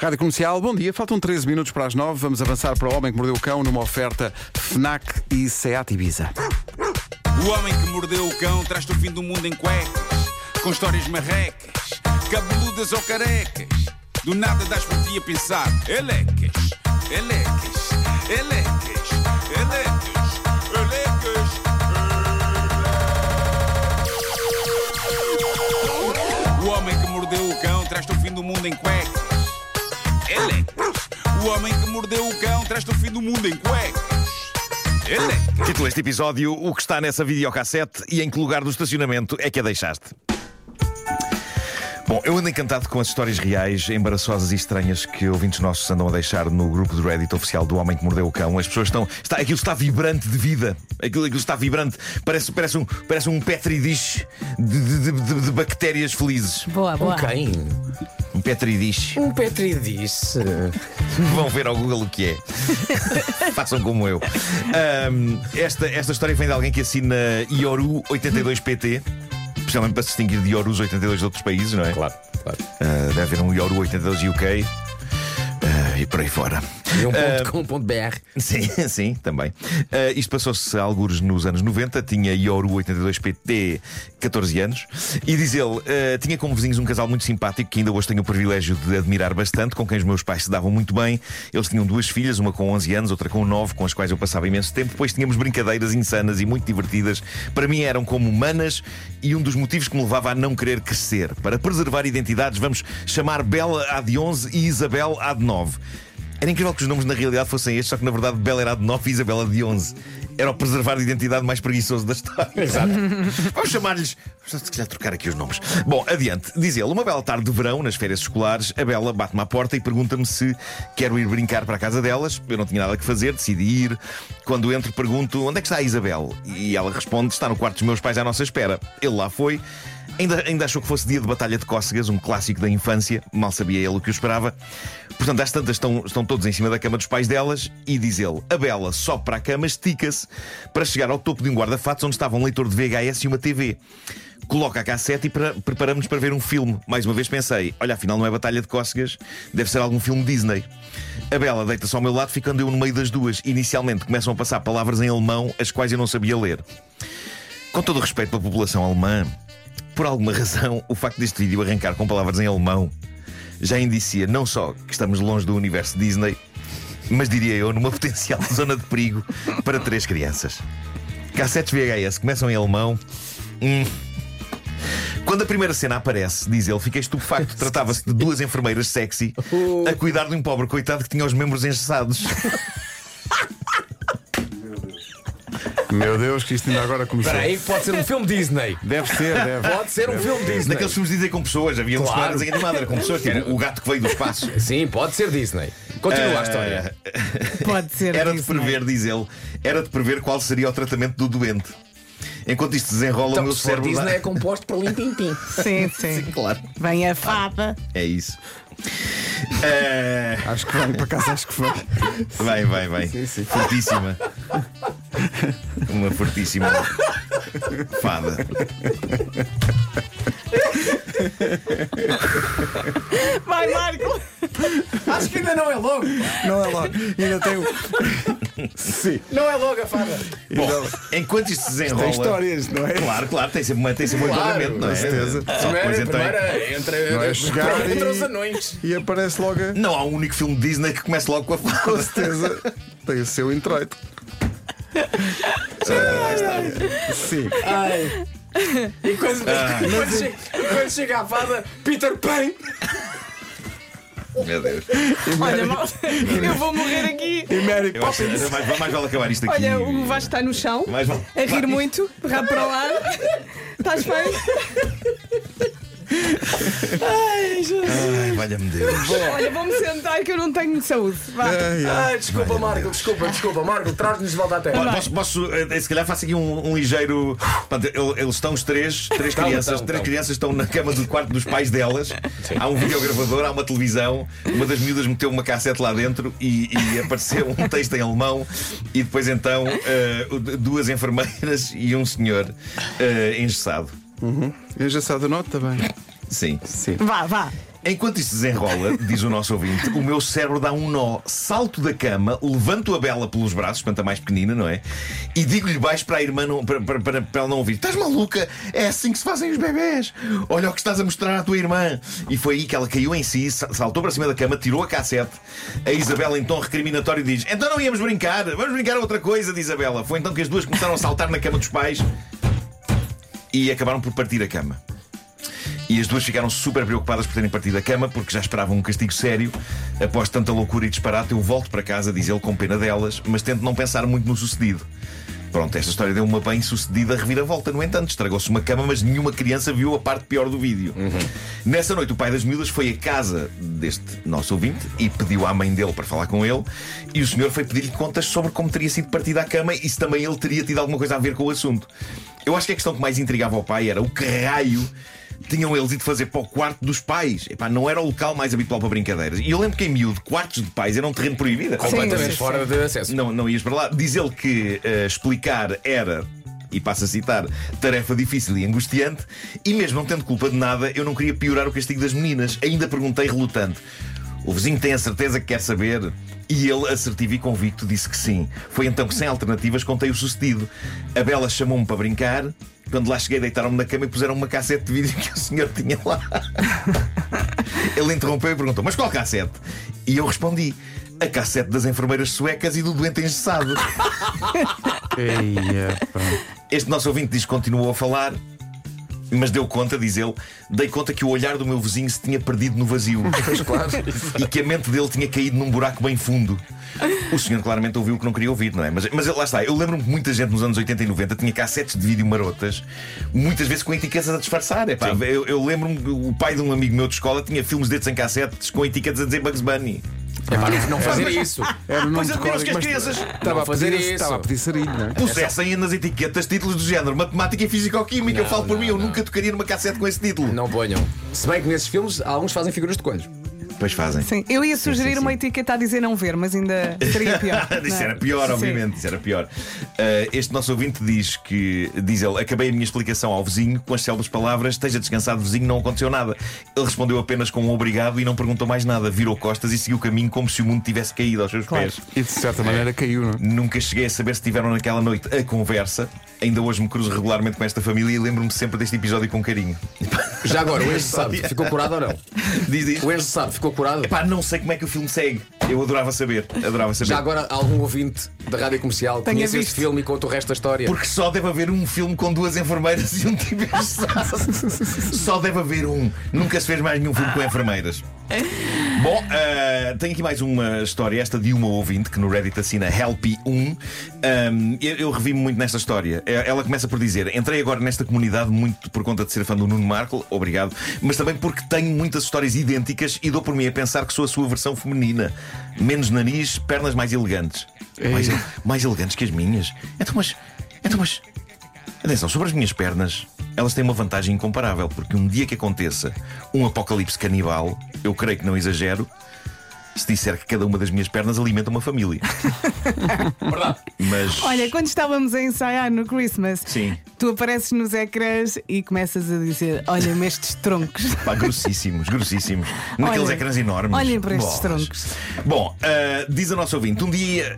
Rádio Comercial, bom dia. Faltam 13 minutos para as 9. Vamos avançar para o Homem que Mordeu o Cão numa oferta FNAC e Seat Ibiza. O homem que mordeu o cão traz-te o fim do mundo em cuecas, com histórias marrecas, cabeludas ou carecas. Do nada das por ti a pensar, elecas, elecas, elecas, elecas, elecas. O homem que mordeu o cão traz-te o fim do mundo em cuecas. Elecas. O homem que mordeu o cão traz-te o fim do mundo em cuecas. Elecas. Título deste episódio: O que está nessa videocassete e em que lugar do estacionamento é que a deixaste? Bom, eu ando encantado com as histórias reais, embaraçosas e estranhas que ouvintes nossos andam a deixar no grupo de Reddit oficial do Homem que Mordeu o Cão. As pessoas estão. Está, aquilo está vibrante de vida. Aquilo, aquilo está vibrante. Parece, parece, um, parece um petri dish de, de- de- de bactérias felizes. Boa, boa. Quem? Um petri dish. Um Petri disse. Vão ver ao Google o que é. Façam como eu. Ahm, esta, esta história vem de alguém que assina Ioru 82PT. Especialmente para se distinguir de Iorus 82 de outros países, não é? Claro, claro. Ah, deve haver um Ioru 82 UK. Ah, e por aí fora. Ponto com ponto BR. Sim, sim, também. Ah, isto passou-se a algures nos anos 90, tinha Ioru 82PT 14 anos, e diz ele, ah, tinha como vizinhos um casal muito simpático que ainda hoje tenho o privilégio de admirar bastante, com quem os meus pais se davam muito bem. Eles tinham duas filhas, uma com 11 anos, outra com 9, com as quais eu passava imenso tempo. Depois tínhamos brincadeiras insanas e muito divertidas. Para mim eram como humanas e um dos motivos que me levava a não querer crescer. Para preservar identidades, vamos chamar Bela a de 11 e Isabel a de 9. Era incrível que os nomes na realidade fossem estes, só que na verdade Bela era de 9 e Isabela de 11. Era o preservar de identidade mais preguiçoso da história. Exato. Vamos chamar-lhes. Se calhar trocar aqui os nomes. Bom, adiante. Diz ele: uma bela tarde de verão, nas férias escolares, a Bela bate-me à porta e pergunta-me se quero ir brincar para a casa delas. Eu não tinha nada que fazer, decidi ir. Quando entro, pergunto: onde é que está a Isabel? E ela responde: está no quarto dos meus pais à nossa espera. Ele lá foi. Ainda, ainda achou que fosse dia de Batalha de Cócegas, um clássico da infância. Mal sabia ele o que o esperava. Portanto, às tantas estão, estão todos em cima da cama dos pais delas e diz ele: a Bela sobe para a cama, estica-se para chegar ao topo de um guarda-fatos onde estava um leitor de VHS e uma TV. Coloca a cassete e para, preparamos para ver um filme. Mais uma vez pensei: olha, afinal não é Batalha de Cócegas, deve ser algum filme Disney. A Bela deita-se ao meu lado, ficando eu no meio das duas. Inicialmente começam a passar palavras em alemão, as quais eu não sabia ler. Com todo o respeito pela população alemã, por alguma razão, o facto deste vídeo arrancar com palavras em alemão já indicia não só que estamos longe do universo Disney, mas diria eu numa potencial zona de perigo para três crianças. Cassetes VHS começam em alemão. Hum. Quando a primeira cena aparece, diz ele, fiquei estupefacto. Tratava-se de duas enfermeiras sexy a cuidar de um pobre coitado que tinha os membros engessados. Meu Deus, que isto ainda agora começou. Espera aí, pode ser um filme Disney. Deve ser, deve. Pode ser um filme Disney. Naqueles filmes de dizer com pessoas, havia um Claro. desenho animado, era com pessoas, tipo o gato que veio do espaço. Sim, pode ser Disney. Continua a história. Pode ser. Era de Disney. prever, diz ele, era de prever qual seria o tratamento do doente. Enquanto isto desenrola, o Então, meu se cérebro. Disney dá- é composto por lim-pim-pim. Sim, sim. Claro, Vem a fada. é isso. Eh, Acho que vem, por acaso acho que vem. vai, vai, vai. Fortíssima. Uma fortíssima fada. Vai, Marco. Acho que ainda não é logo. Não é logo. Ainda tem o. Sim. Não é logo a fada. Bom, enquanto isto se desenrola. Tem histórias, não é? Claro, claro, tem sempre, uma- tem sempre um Claro, enquadramento, não é? com certeza. Só que depois então. entre, Não é chegar entre e- os anões. E aparece logo a. Não há um único filme Disney que comece logo com a Com fada. certeza. Tem o seu introito. Sim. Ai. E quando, e quando chega, e quando chega à fada, Peter Pan. Meu Deus. Olha, mal, eu vou morrer aqui. E Mary Poppins. mais, mais vale acabar isto aqui. Olha, o Vasco está no chão, Mais vale. a rir muito, rabo para o ar. Estás bem? Ai, Jesus. Ai, valha-me Deus. Olha, vou-me sentar que eu não tenho saúde. Vá. Ai, ai. Desculpa, Marco, desculpa, desculpa, Marco, traz-nos de volta à terra. Posso, posso, eh, se calhar faço aqui um, um ligeiro. Portanto, ele- Eles estão os três, três Estão, crianças, estão, três estão. crianças estão na cama do quarto dos pais delas. Há um videogravador, há uma televisão. Uma das miúdas meteu uma cassete lá dentro e, e apareceu um texto em alemão. E depois então eh, duas enfermeiras e um senhor eh, engessado. Enjaçado nota também. Sim. Sim. Vá, vá. Enquanto isto desenrola, diz o nosso ouvinte, o meu cérebro dá um nó. Salto da cama, levanto a Bela pelos braços, quanto a mais pequenina, não é? E digo-lhe baixo para a irmã não, para, para, para, para ela não ouvir: Estás maluca? É assim que se fazem os bebés. Olha o que estás a mostrar à tua irmã. E foi aí que ela caiu em si, sa- saltou para cima da cama, tirou a cassete. A Isabela, em tom recriminatório, diz: Então não íamos brincar, vamos brincar a outra coisa, diz Isabela. Foi então que as duas começaram a saltar na cama dos pais e acabaram por partir a cama. E as duas ficaram super preocupadas por terem partido a cama porque já esperavam um castigo sério. Após tanta loucura e disparate, eu volto para casa, diz ele com pena delas, mas tento não pensar muito no sucedido. Pronto, esta história deu uma bem sucedida reviravolta. No entanto, estragou-se uma cama, mas nenhuma criança viu a parte pior do vídeo. Nessa noite, o pai das miúdas foi à casa deste nosso ouvinte e pediu à mãe dele para falar com ele. E o senhor foi pedir-lhe contas sobre como teria sido partida a cama e se também ele teria tido alguma coisa a ver com o assunto. Eu acho que a questão que mais intrigava ao pai era o que raio tinham eles ido fazer para o quarto dos pais. Epá, não era o local mais habitual para brincadeiras. E eu lembro que em miúdo, quartos de pais era um terreno proibido. Completamente sim, fora de acesso. Não, não ias para lá. Diz ele que eh, explicar era. E passo a citar, tarefa difícil e angustiante, e mesmo não tendo culpa de nada, eu não queria piorar o castigo das meninas. Ainda perguntei relutante: o vizinho tem a certeza que quer saber? E ele, assertivo e convicto, disse que sim. Foi então que, sem alternativas, contei o sucedido. A Bela chamou-me para brincar. Quando lá cheguei, deitaram-me na cama e puseram uma cassete de vídeo que o senhor tinha lá. Ele interrompeu e perguntou: Mas qual cassete? E eu respondi: A cassete das enfermeiras suecas e do doente engessado. Este nosso ouvinte diz que continuou a falar, mas deu conta, diz ele, dei conta que o olhar do meu vizinho se tinha perdido no vazio Pois claro. e que a mente dele tinha caído num buraco bem fundo. O senhor claramente ouviu o que não queria ouvir, não é? Mas, mas lá está, eu lembro-me que muita gente nos anos 80 e 90 tinha cassetes de vídeo marotas, muitas vezes com etiquetas a disfarçar. Epá, eu, eu lembro-me que o pai de um amigo meu de escola tinha filmes desses em cassetes com etiquetas a dizer Bugs Bunny. É para não, não fazer isso. Era o nome Pois admiram-se código, que as crianças estava a fazer isso. estava a pedir sarilho, não é? pusessem nas etiquetas títulos do género matemática e físico-química. Eu Não, falo por não, mim, eu nunca tocaria numa cassete com esse título. Não ponham. Se bem que nesses filmes alguns fazem figuras de coelhos. Pois fazem. Sim, eu ia sugerir sim, sim. uma etiqueta a dizer não ver, mas ainda seria pior. Isso é? era pior, obviamente, isso era pior. Uh, este nosso ouvinte diz que, diz ele, acabei a minha explicação ao vizinho com as célebres palavras: esteja descansado, vizinho, não aconteceu nada. Ele respondeu apenas com um obrigado e não perguntou mais nada. Virou costas e seguiu o caminho como se o mundo tivesse caído aos seus Claro. pés. E de certa maneira caiu, não é? Nunca cheguei a saber se tiveram naquela noite a conversa. Ainda hoje me cruzo regularmente com esta família e lembro-me sempre deste episódio com carinho. Já agora, o Enzo sabe, ficou curado ou não? Diz isto. O Enzo sabe, ficou curado? Pá, não sei como é que o filme segue. Eu adorava saber. Adorava saber. Já agora, algum ouvinte da rádio comercial Tenha conhece visto. este filme e conta o resto da história? Porque só deve haver um filme com duas enfermeiras e um tipo. Só deve haver um. Nunca se fez mais nenhum filme com enfermeiras. Bom, ah, tenho aqui mais uma história, esta de uma ouvinte que no Reddit assina Helpy1. Ahm, eu eu revi-me muito nesta história. Eh, Ela começa por dizer: Entrei agora nesta comunidade muito por conta de ser fã do Nuno Marco, obrigado, mas também porque tenho muitas histórias idênticas e dou por mim a pensar que sou a sua versão feminina. Menos nariz, pernas mais elegantes. Mais, mais elegantes que as minhas. Então, mas. Então, mas. Atenção, sobre as minhas pernas, elas têm uma vantagem incomparável, porque um dia que aconteça um apocalipse canibal, eu creio que não exagero, se disser que cada uma das minhas pernas alimenta uma família. Verdade. Mas. Olha, quando estávamos a ensaiar no Christmas, Sim. tu apareces nos ecrãs e começas a dizer: Olha-me estes troncos. Pá, grossíssimos, grossíssimos. Naqueles Olhem, ecrãs enormes. olhem para estes Bolas. troncos. Bom, ah, diz a nossa ouvinte: um dia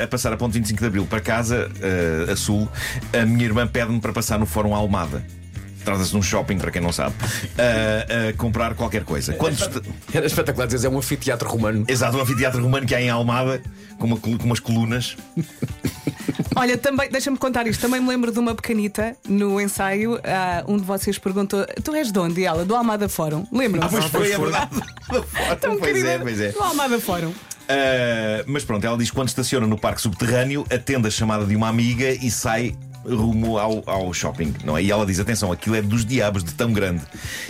ah, a passar a ponto 25 de Abril para casa, ah, a sul, a minha irmã pede-me para passar no Fórum Almada. Trata-se de um shopping, para quem não sabe, ah, a comprar qualquer coisa. Quando Era espetacular dizer, é um anfiteatro romano. Exato, um anfiteatro romano que há em Almada, com, uma com umas colunas. Olha, também, deixa-me contar isto. Também me lembro de uma pequenita no ensaio. ah, um de vocês perguntou: Tu és de onde? E ela, do Almada Fórum. Lembram-se? Ah, pois foi, é foi. verdade. Tão pois querida, é, pois é. Do Almada Fórum. Uh, mas pronto, ela diz que quando estaciona no parque subterrâneo, atende a chamada de uma amiga e sai rumo ao, ao shopping, não é? E ela diz: atenção, aquilo é dos diabos de tão grande.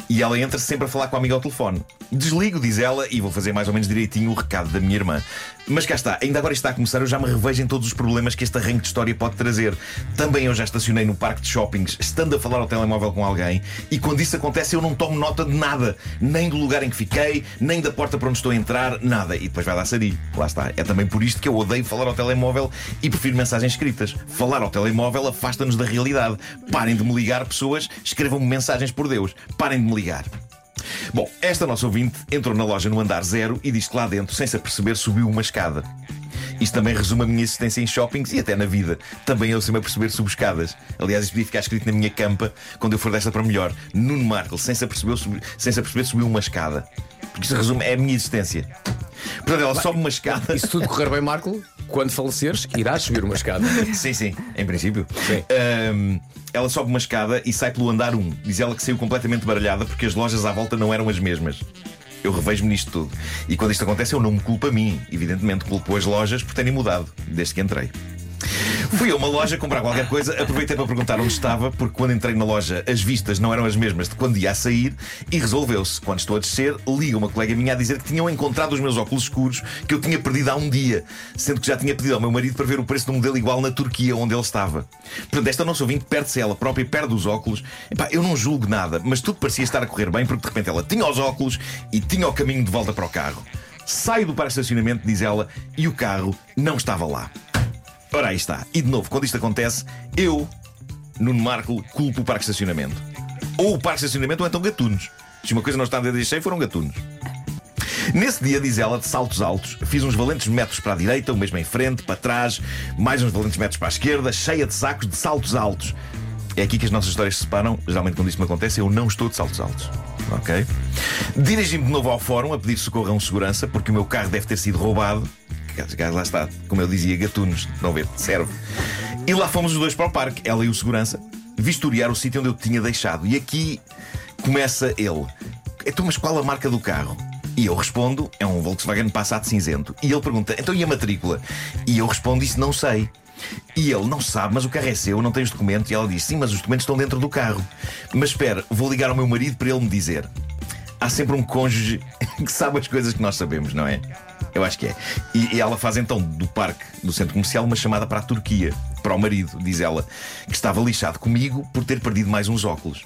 E ela entra sempre a falar com a amiga ao telefone. Desligo, diz ela, e vou fazer mais ou menos direitinho o recado da minha irmã. Mas cá está, ainda agora está a começar, eu já me revejo em todos os problemas que este arranque de história pode trazer. Também eu já estacionei no parque de shoppings, estando a falar ao telemóvel com alguém, e quando isso acontece eu não tomo nota de nada, nem do lugar em que fiquei, nem da porta para onde estou a entrar, nada. E depois vai dar sarilho. Lá está. É também por isto que eu odeio falar ao telemóvel e prefiro mensagens escritas. Falar ao telemóvel afasta-nos da realidade. Parem de me ligar, pessoas, escrevam-me mensagens por Deus. Parem de me ligar. Bom, esta nossa ouvinte entrou na loja no andar zero e diz que lá dentro, sem se aperceber, subiu uma escada. Isto também resume a minha existência em shoppings e até na vida. Também eu sei-me aperceber subo escadas. Aliás, isto podia ficar escrito na minha campa quando eu for desta para melhor. Nuno Marco, sem se aperceber, subi- sem se aperceber subiu uma escada. Porque isto resume, é a minha existência. Portanto, ela sobe uma escada. E se tudo correr bem, Marco, quando faleceres, irás subir uma escada. Sim, sim, em princípio. Sim. Ahm, ela sobe uma escada e sai pelo andar 1. Diz ela que saiu completamente baralhada porque as lojas à volta não eram as mesmas. Eu revejo-me nisto tudo. E quando isto acontece, eu não me culpo a mim. Evidentemente, culpo as lojas por terem mudado desde que entrei. Fui a uma loja comprar qualquer coisa, aproveitei para perguntar onde estava, porque quando entrei na loja as vistas não eram as mesmas de quando ia a sair e resolveu-se. Quando estou a descer, liga uma colega minha a dizer que tinham encontrado os meus óculos escuros que eu tinha perdido há um dia, sendo que já tinha pedido ao meu marido para ver o preço de um modelo igual na Turquia, onde ele estava. Portanto, esta nossa ouvinte perde-se ela própria e perde os óculos. Epá, eu não julgo nada, mas tudo parecia estar a correr bem, porque de repente ela tinha os óculos e tinha o caminho de volta para o carro. Saio do parque de estacionamento, diz ela, e o carro não estava lá. Ora, aí está. E de novo, quando isto acontece, eu, Nuno Marco, culpo o parque de estacionamento. Ou o parque de estacionamento ou então gatunos. Se uma coisa não está a deixei, foram gatunos. Nesse dia, diz ela, de saltos altos, fiz uns valentes metros para a direita, o mesmo em frente, para trás, mais uns valentes metros para a esquerda, cheia de sacos de saltos altos. É aqui que as nossas histórias se separam. Geralmente, quando isto me acontece, eu não estou de saltos altos. Ok? Dirigi-me de novo ao fórum a pedir socorro a um segurança, porque o meu carro deve ter sido roubado. Lá está, como eu dizia, gatunos. Não vê, serve. E lá fomos os dois para o parque, ela e o segurança, vistoriar o sítio onde eu tinha deixado. E aqui começa ele. Então, mas qual a marca do carro? E eu respondo, é um Volkswagen Passat cinzento. E ele pergunta, então e a matrícula? E eu respondo, isso não sei. E ele não sabe, mas o carro é seu, não tem os documentos. E ela diz, sim, mas os documentos estão dentro do carro. Mas espera, vou ligar ao meu marido para ele me dizer. Há sempre um cônjuge que sabe as coisas que nós sabemos, não é? Eu acho que é. E, e ela faz então do parque do centro comercial uma chamada para a Turquia, para o marido, diz ela, que estava lixado comigo por ter perdido mais uns óculos.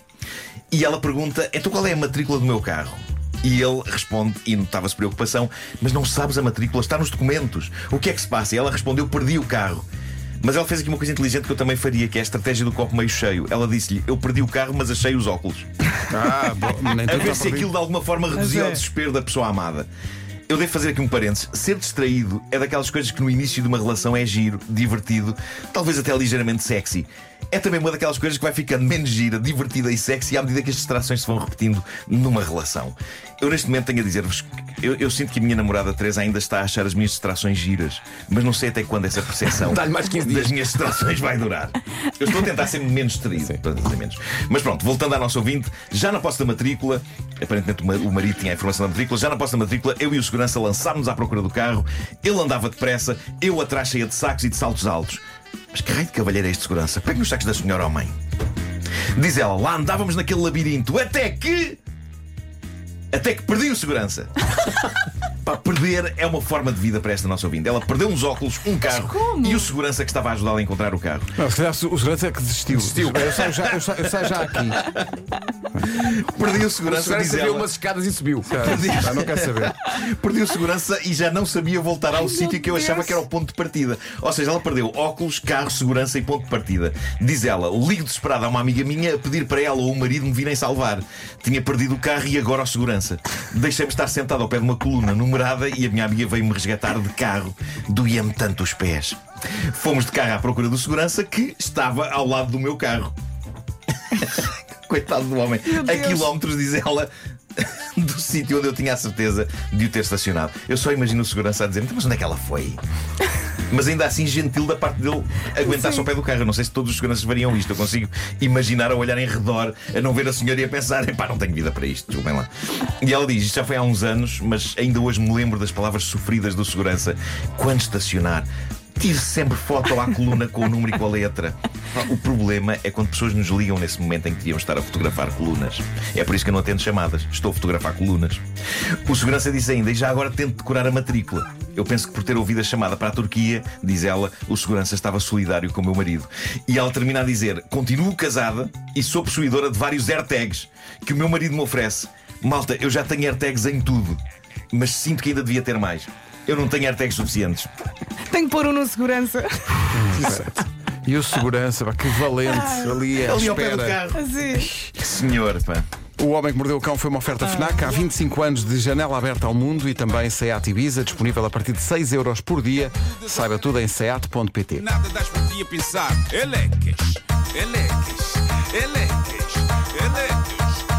E ela pergunta: então qual é a matrícula do meu carro? E ele responde, e notava-se preocupação, mas não sabes a matrícula, está nos documentos. O que é que se passa? E ela respondeu: perdi o carro. Mas ela fez aqui uma coisa inteligente que eu também faria, que é a estratégia do copo meio cheio. Ela disse-lhe: Eu perdi o carro, mas achei os óculos. Ah, bom, nem A ver se aquilo de alguma forma reduzia é. o desespero da pessoa amada. Eu devo fazer aqui um parênteses. Ser distraído é daquelas coisas que no início de uma relação é giro, divertido, talvez até ligeiramente sexy. É também uma daquelas coisas que vai ficando menos gira, divertida e sexy à medida que as distrações se vão repetindo numa relação. Eu neste momento tenho a dizer-vos que eu, eu sinto que a minha namorada Teresa ainda está a achar as minhas distrações giras, mas não sei até quando essa percepção Dá-lhe mais 15 dias. das minhas distrações vai durar. Eu estou a tentar ser menos distraído. menos. Mas pronto, voltando à nossa ouvinte, já na posse da matrícula, aparentemente o ma- o marido tinha a informação da matrícula, já na posse da matrícula, eu e o segurança lançámos à procura do carro, ele andava depressa, eu atrás cheia de sacos e de saltos altos. Mas que raio de cavalheiro é este segurança? Pegue nos sacos da senhora ao mãe. Diz ela, lá andávamos naquele labirinto, até que. Até que perdi o segurança. Pá, perder é uma forma de vida para esta nossa ouvinte. Ela perdeu uns óculos, um carro e o segurança que estava a ajudá-la a encontrar o carro. Não, se calhar o segurança é que desistiu. Desistiu. Eu saio já, eu saio, eu saio já aqui. Perdi o O segurança, segurança diz viu ela. umas escadas e subiu. Já, já não quero saber. Perdi o segurança e já não sabia voltar ao sítio que eu Deus. achava que era o ponto de partida. Ou seja, ela perdeu óculos, carro, segurança e ponto de partida. Diz ela, ligo desesperada a uma amiga minha a pedir para ela ou o marido me virem salvar. Tinha perdido o carro e agora o segurança. Deixei-me estar sentado ao pé de uma coluna e a minha amiga veio-me resgatar de carro. Doía-me tanto os pés. Fomos de carro à procura do segurança que estava ao lado do meu carro. Coitado do homem. A quilómetros, diz ela, do sítio onde eu tinha a certeza de o ter estacionado. Eu só imagino o segurança a dizer: mas onde é que ela foi? Mas ainda assim, gentil da parte dele aguentar-se ao pé do carro. Eu não sei se todos os seguranças fariam isto. Eu consigo imaginar a olhar em redor, a não ver a senhora e a pensar: pá, não tenho vida para isto, desculpem lá. E ela diz: isto já foi há uns anos, mas ainda hoje me lembro das palavras sofridas do segurança. Quando estacionar, tire sempre foto à coluna com o número e com a letra. O problema é quando pessoas nos ligam nesse momento em que deviam estar a fotografar colunas. É por isso que eu não atendo chamadas. Estou a fotografar colunas. O segurança disse ainda, e já agora tento decorar a matrícula. Eu penso que por ter ouvido a chamada para a Turquia, diz ela, o segurança estava solidário com o meu marido. E ela termina a dizer: continuo casada e sou possuidora de vários AirTags que o meu marido me oferece. Malta, eu já tenho AirTags em tudo, mas sinto que ainda devia ter mais. Eu não tenho AirTags suficientes. Tenho que pôr um no segurança. E o segurança, pá, que valente ali à Ali ao pé do espera. carro. Assim. Que senhor, pá. O Homem que Mordeu o Cão foi uma oferta FNAC há 25 anos de janela aberta ao mundo e também SEAT Ibiza, disponível a partir de 6 euros por dia. Saiba tudo em seat.pt. Nada das por ti a pensar. Elecas, elecas, elecas, elecas.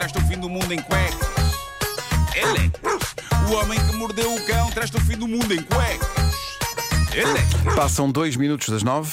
Traz-te o fim do mundo em cuecas. Elecas. O homem que mordeu o cão traz-te o fim do mundo em cuecas. Elecas. Passam dois minutos das nove.